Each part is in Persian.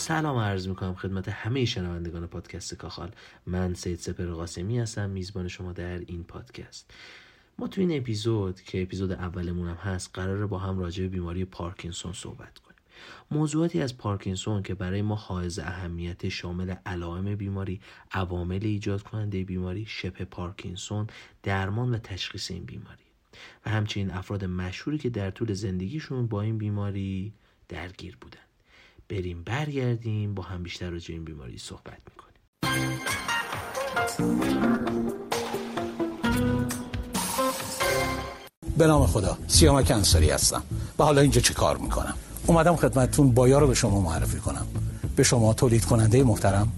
سلام عرض می‌کنم خدمت همه شنوندگان پادکست کاخال. من سید سپر قاسمی هستم میزبان شما در این پادکست. ما تو این اپیزود که اپیزود اولمون هم هست قراره با هم راجع به بیماری پارکینسون صحبت کنیم. موضوعاتی از پارکینسون که برای ما حائز اهمیت شامل علائم بیماری عوامل ایجاد کننده بیماری شبه پارکینسون درمان و تشخیص این بیماری. و همچنین افراد مشهوری که در طول زندگیشون با این بیماری درگیر بودن. بریم برگردیم با هم بیشتر راجع این بیماری صحبت می‌کنیم. به نام خدا سیامک انصاری هستم. و حالا اینجا چه کار می‌کنم؟ اومدم خدمتتون بایا رو به شما معرفی کنم. به شما تولید کننده محترم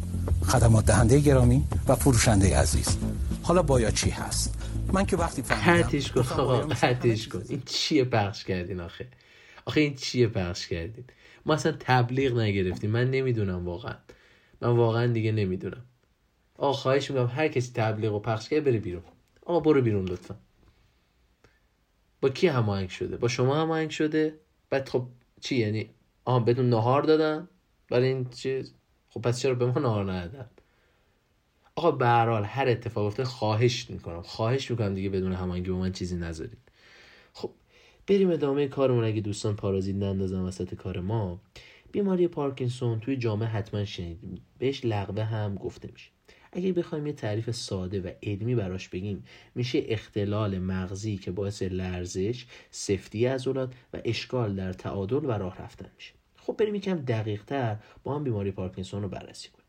خدمات دهنده گرامی و فروشنده عزیز. حالا بایا چی هست؟ من که وقتی فهمیدم هرتیش کن آقا هرتیش کن. این چیه پخش کردین آخه؟ آخه این چیه پخش کردین؟ ما اصلا تبلیغ نگرفتیم. من نمی‌دونم واقعا. من واقعا دیگه نمی‌دونم. آقا خواهش می‌کنم هر کسی تبلیغ و پخش کرده بره بیرون. آقا برو بیرون لطفا. با کی هماهنگ شده؟ با شما هماهنگ شده. بعد خب چی یعنی؟ آها بدون نهار دادن؟ برای این چیز؟ خب پس چرا به ما نهار ندادن؟ آقا به هر اتفاق افتاد خواهش می‌کنم. خواهش می‌کنم دیگه بدون هماهنگی با من چیزی نذارید. بریم ادامه کارمون. اگه دوستان پارازیت نندازن وسط کار ما بیماری پارکینسون توی جامعه حتما شنیدیم بهش لغوه هم گفته میشه. اگه بخوایم یه تعریف ساده و علمی براش بگیم میشه اختلال مغزی که باعث لرزش سفتی عضلات و اشکال در تعادل و راه رفتن میشه. خب بریم یکم دقیق تر با هم بیماری پارکینسون رو بررسی کنیم.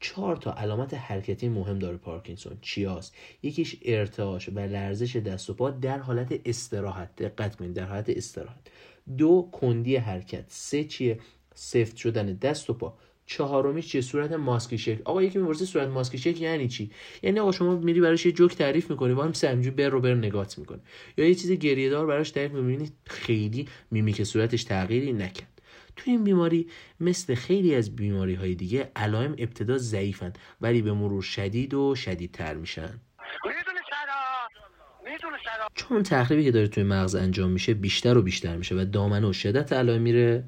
چهار تا علامت حرکتی مهم داره پارکینسون. چیاست؟ یکیش ارتعاش و لرزش دست و پا در حالت استراحت. دقت کنید در حالت استراحت. دو کندی حرکت. سه چیه؟ سفت شدن دست و پا. چهارمیش چیه؟ صورت ماسکی شکل. آقا یکی می‌پرسه صورت ماسکی شکل یعنی چی؟ یعنی آقا شما میری براش یه جوک تعریف می‌کنی با هم سمجو بر رو بر نگات می‌کنه یا یه چیز گریه دار براش تعریف می‌کنی خیلی میمیک صورتش تغییری نکرد. تو این بیماری مثل خیلی از بیماری های دیگه علائم ابتدا ضعیفن ولی به مرور شدید و شدیدتر میشن. چون تخریبی که داره توی مغز انجام میشه بیشتر و بیشتر میشه و دامنه و شدت علائم میره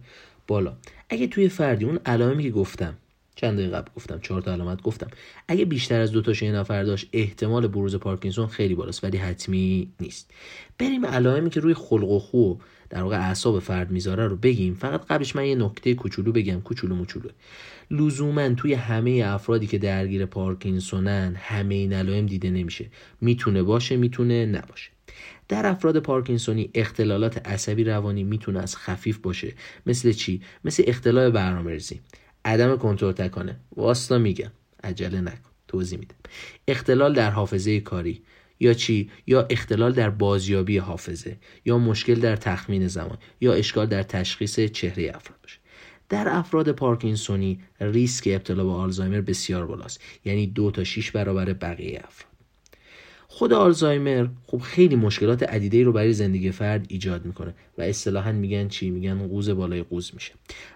بالا. اگه توی فردی اون علائمی که گفتم چند دقیقه قبل گفتم چهار تا علامت گفتم. اگه بیشتر از دو تاش یه نفر داشت احتمال بروز پارکینسون خیلی بالاست ولی حتمی نیست. بریم علائمی که روی خلق و خو در واقع اعصاب فرد می‌ذاره رو بگیم. فقط قبلش من یه نکته کوچولو بگم کوچولو موچولو. لزوما توی همه افرادی که درگیر پارکینسونن همه این علائم دیده نمیشه. می‌تونه باشه می‌تونه نباشه. در افراد پارکینسونی اختلالات عصبی روانی می‌تونه از خفیف باشه. مثل چی؟ مثل اختلال برنامه‌ریزی. عدم کنترل تکانه. واستا میگم عجله نکن. توضیح میدم اختلال در حافظه کاری. یا چی؟ یا اختلال در بازیابی حافظه. یا مشکل در تخمین زمان. یا اشکال در تشخیص چهره افراد باشه در افراد پارکینسونی ریسک ابتلا به آلزایمر بسیار بالاست. یعنی دو تا 6 برابر بقیه افراد. خود آلزایمر خب خیلی مشکلات عدیده رو برای زندگی فرد ایجاد می‌کنه و اصطلاحا میگن چی؟ میگن قوز بالای قوز میشه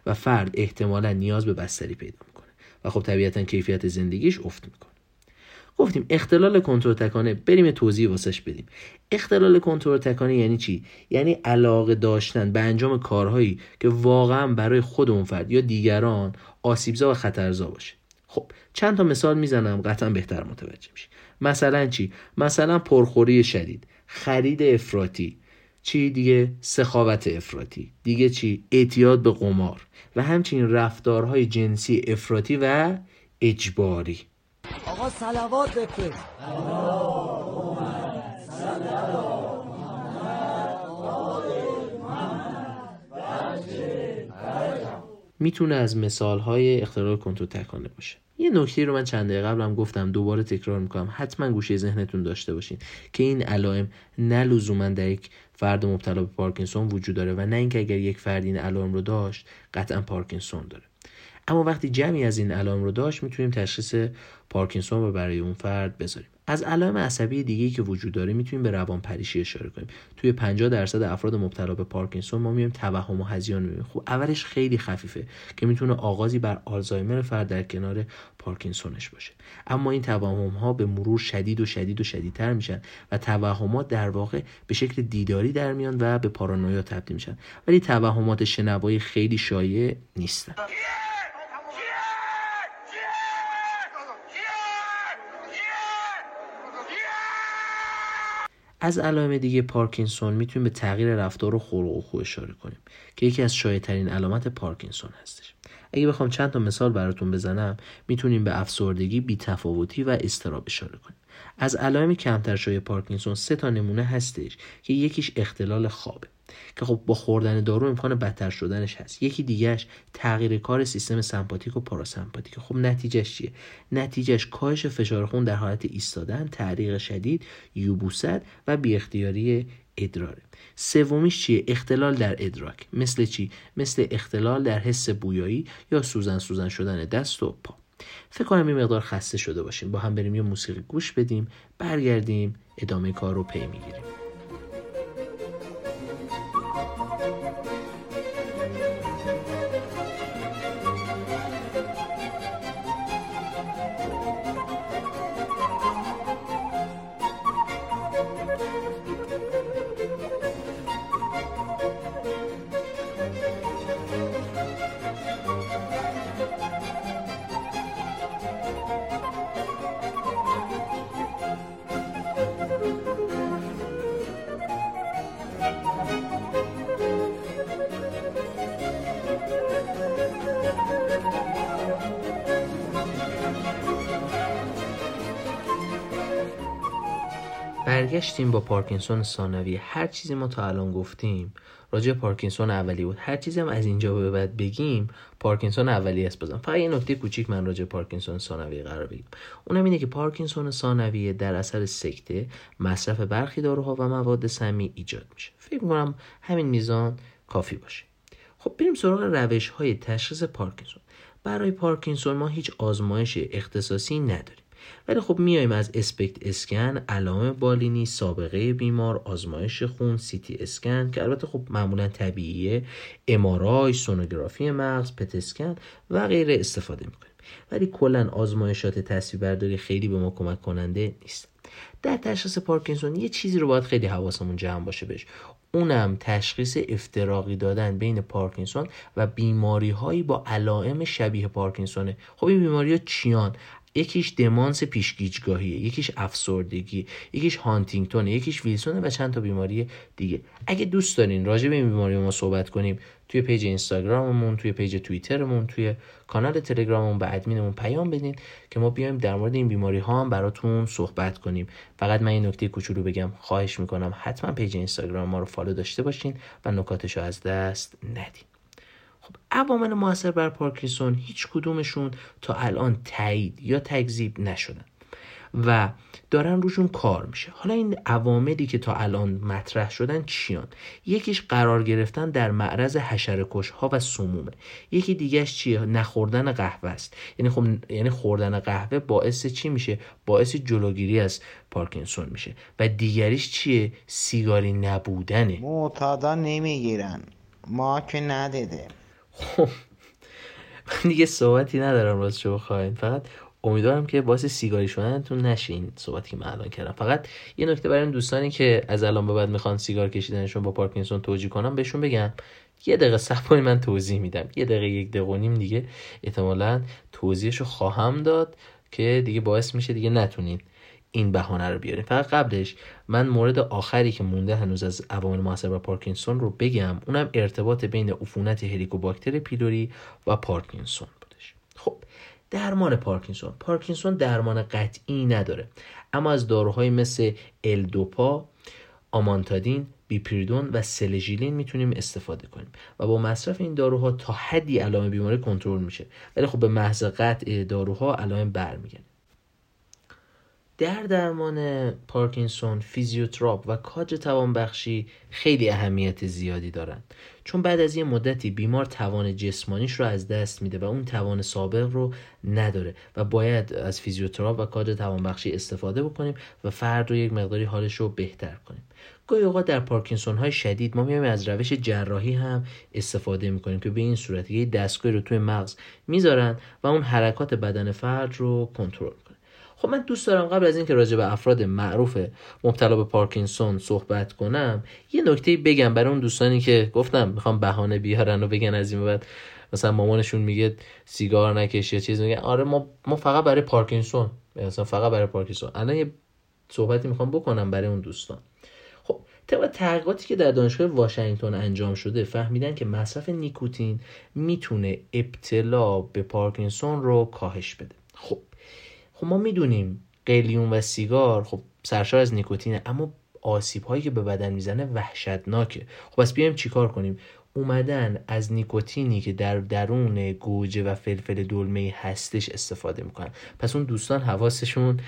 و فرد احتمالا نیاز به بستری پیدا می‌کنه و خب طبیعتا کیفیت زندگیش افت می‌کنه. گفتیم اختلال کنترل تکانه بریم توضیح واسش بدیم. اختلال کنترل تکانه یعنی چی؟ یعنی علاقه داشتن به انجام کارهایی که واقعا برای خود اون فرد یا دیگران آسیبزا و خطرزا باشه. خب چند تا مثال می‌زنم قطعا بهتر متوجه میشی. مثلا چی؟ مثلا پرخوری شدید خرید افراطی. چی دیگه؟ سخاوت افراطی. دیگه چی؟ اعتیاد به قمار. و همچنین رفتارهای جنسی افراطی و اجباری. آقا سلوات بفرست. می‌تونه از مثال های اختلال کنترل تکانه باشه. یه نکته رو من چند دقیقه قبلم گفتم دوباره تکرار می‌کنم. حتما گوشه ذهنتون داشته باشین که این علائم نه لزوما در یک فرد مبتلا به پارکینسون وجود داره و نه اینکه اگر یک فرد این علائم رو داشت قطعا پارکینسون داره. اما وقتی جمعی از این علائم رو داشت می‌تونیم تشخیص پارکینسون رو برای اون فرد بذاریم. از علائم عصبی دیگه که وجود داره می‌تونیم به روان پریشی اشاره کنیم. توی 50 درصد افراد مبتلا به پارکینسون ما میایم توهم و هزیان می‌بینیم. خب اولش خیلی خفیفه که می‌تونه آغازی بر آلزایمر فرد در کنار پارکینسونش باشه. اما این توهم ها به مرور شدید و شدید و شدیدتر میشن و توهمات در واقع به شکل دیداری در میان و به پارانویا تبدیل میشن. ولی توهمات شنوایی خیلی شایع نیستن. از علائم دیگه پارکینسون می‌تونیم به تغییر رفتار و خلق و خو اشاره کنیم که یکی از شایع‌ترین علامت پارکینسون هستش. اگه بخوام چند تا مثال براتون بزنم می‌تونیم به افسردگی بیتفاوتی و استراب اشاره کنیم. از علائم کمتر شایع پارکینسون سه تا نمونه هستش که یکیش اختلال خوابه که خب با خوردن دارو امکان بدتر شدنش هست. یکی دیگهش تغییر کار سیستم سمپاتیک و پاراسمپاتیک. خب نتیجهش چیه؟ نتیجهش کاهش فشار خون در حالت ایستادن تعریق شدید یوبوست و بی اختیاری ادراره. سومیش چیه؟ اختلال در ادراک. مثل چی؟ مثل اختلال در حس بویایی یا سوزن سوزن شدن دست و پا. فکر کنم این مقدار خسته شده باشیم با هم بریم یه موسیقی گوش بدیم برگردیم ادامه کار رو پی می‌گیریم. برگشتیم با پارکینسون ثانویه. هر چیزی ما تا الان گفتیم راجع پارکینسون اولیه بود. هر چیزی هم از اینجا به بعد بگیم پارکینسون اولیه است. بازم فقط یه نکته کوچیک من راجع پارکینسون ثانویه قراره بگیم. اونم اینه که پارکینسون ثانویه در اثر سکته مصرف برخی داروها و مواد سمی ایجاد میشه. فکر کنم همین میزان کافی باشه. خب بریم سراغ روش های تشخیص پارکینسون. برای پارکینسون ما هیچ آزمایش اختصاصی نداریم. ولی خب میایم از اسپکت اسکن علائم بالینی سابقه بیمار آزمایش خون سیتی اسکن که البته خب معمولا طبیعیه ام‌آرآی سونوگرافی مغز پت اسکن و غیره استفاده می‌کنیم. ولی کلا آزمایشات تصویربرداری خیلی به ما کمک کننده نیست. در تشخیص پارکینسون یه چیزی رو باید خیلی حواسمون جمع باشه بهش. اونم تشخیص افتراقی دادن بین پارکینسون و بیماری هایی با علائم شبیه پارکینسونه خب این بیماری ها چیان؟ یکیش دمانس پیشانی گیجگاهیه یکیش افسردگی یکیش هانتینگتونه یکیش ویلسونه و چند تا بیماری دیگه. اگه دوست دارین راجع به این بیماری ها صحبت کنیم توی page اینستاگراممون توی page توییترمون توی کانال تلگراممون به ادمینمون پیام بدین که ما بیایم در مورد این بیماری ها هم براتون صحبت کنیم. فقط من این نکته کوچولو بگم خواهش می‌کنم حتما page اینستاگرام ما رو follow داشته باشین و نکاتش رو از دست ندین. خب عوامل موثر بر پارکینسون هیچ کدومشون تا الان تایید یا تکذیب نشدن و دارن روشون کار میشه. حالا این عواملی که تا الان مطرح شدن چیان؟ یکیش قرار گرفتن در معرض حشرکش ها و سمومه. یکی دیگهش چیه؟ نخوردن قهوه است. یعنی خب یعنی خوردن قهوه باعث چی میشه؟ باعث جلوگیری از پارکینسون میشه. و دیگریش چیه؟ سیگاری نبودنه. معتادا نمی‌گیرن. ما که ندیده خب من دیگه صحبتی ندارم راست شو بخواین فقط امیدوارم که باعث سیگاری شدنتون نشه این صحبتی که من الان کردم. فقط یه نکته برای دوستانی که از الان به بعد می‌خوان سیگار کشیدنشون با پارکینسون توجیه کنم بهشون بگم. یه دقیقه صبر من توضیح میدم. یه دقیقه یک دقیقه نیم دیگه احتمالا توضیحشو خواهم داد که دیگه باعث میشه دیگه نتونین. این بهانه رو بیاریم. فقط قبلش من مورد آخری که مونده هنوز از عوامل موثر بر پارکینسون رو بگم. اونم ارتباط بین عفونت هلیکوباکتر پیلوری و پارکینسون بودش. خب درمان پارکینسون. پارکینسون درمان قطعی نداره. اما از داروهای مثل ال‌دوپا آمانتادین بیپریدون و سلژیلین می‌تونیم استفاده کنیم. و با مصرف این داروها تا حدی علائم بیماری کنترل میشه. ولی خب به محض قطع داروها علائم برمیگرده. در درمان پارکینسون فیزیوتراپ و کادر توانبخشی خیلی اهمیت زیادی دارند. چون بعد از یه مدتی بیمار توان جسمانیش رو از دست میده و اون توان سابق رو نداره و باید از فیزیوتراپ و کادر توانبخشی استفاده بکنیم و فرد رو یک مقداری حالش رو بهتر کنیم. گاهی اوقات در پارکینسون های شدید ما میایم از روش جراحی هم استفاده می‌کنیم که به این صورت یه دستگاهی رو توی مغز می‌ذارن و اون حرکات بدن فرد رو کنترل خب من دوست دارم قبل از اینکه راجع به افراد معروف مبتلا به پارکینسون صحبت کنم یه نکته بگم برای اون دوستانی که گفتم می‌خوام بهانه بیارن و بگن از این بعد مثلا مامانشون میگه سیگار نکش یا چیز میگه. آره ما ما فقط برای پارکینسون مثلا فقط برای پارکینسون. الان یه صحبتی می‌خوام بکنم برای اون دوستان. خب طبق تحقیقاتی که در دانشگاه واشنگتن انجام شده فهمیدن که مصرف نیکوتین می‌تونه ابتلا به پارکینسون رو کاهش بده. خب خب ما می‌دونیم قلیون و سیگار خب سرشار از نیکوتینه اما آسیب هایی که به بدن می‌زنه وحشتناکه. خب پس بیایم چیکار کنیم؟ اومدن از نیکوتینی که در درون گوجه و فلفل دلمه هستش استفاده می‌کنن. پس اون دوستان حواسشون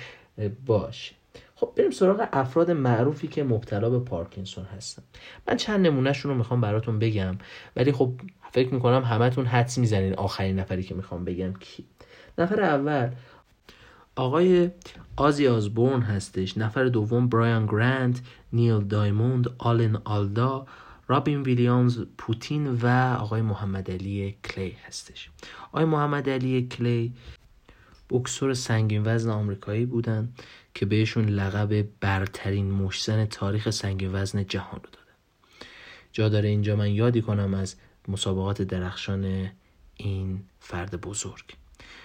باشه. خب بریم سراغ افراد معروفی که مبتلا به پارکینسون هستن. من چند نمونهشون رو می‌خوام براتون بگم ولی خب فکر می‌کنم همتون حدس می‌زنین آخرین نفری که می‌خوام بگم کی. نفر اول آقای آزی آزبورن هستش نفر دوم برایان گرانت نیل دایموند آلن آلدا رابین ویلیامز پوتین و آقای محمد علی کلی هستش. آقای محمد علی کلی بکسور سنگین وزن آمریکایی بودن که بهشون لقب برترین مشزن تاریخ سنگین وزن جهان رو داده جا داره اینجا من یادی کنم از مسابقات درخشان این فرد بزرگ.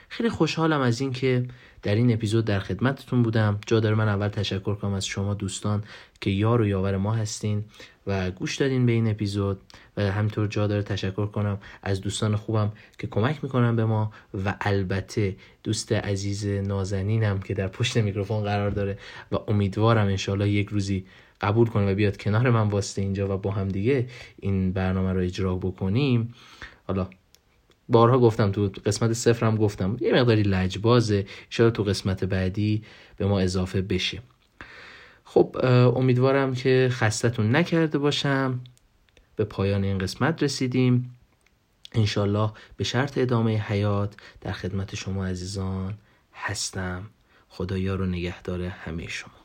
خیلی خوشحالم از اینکه در این اپیزود در خدمتتون بودم. جا داره من اول تشکر کنم از شما دوستان که یار و یاور ما هستین و گوش دادین به این اپیزود و همینطور جا داره تشکر کنم از دوستان خوبم که کمک می‌کنن به ما و البته دوست عزیز نازنینم که در پشت میکروفون قرار داره و امیدوارم انشالله یک روزی قبول کنه و بیاد کنار من واسطه اینجا و با هم دیگه این برنامه رو اجرا بکنیم. حالا بارها گفتم تو قسمت صفرم گفتم یه مقداری لجبازه شاید تو قسمت بعدی به ما اضافه بشه. خب امیدوارم که خستتون نکرده باشم. به پایان این قسمت رسیدیم. انشالله به شرط ادامه حیات در خدمت شما عزیزان هستم. خدایا رو نگهدار همه شما.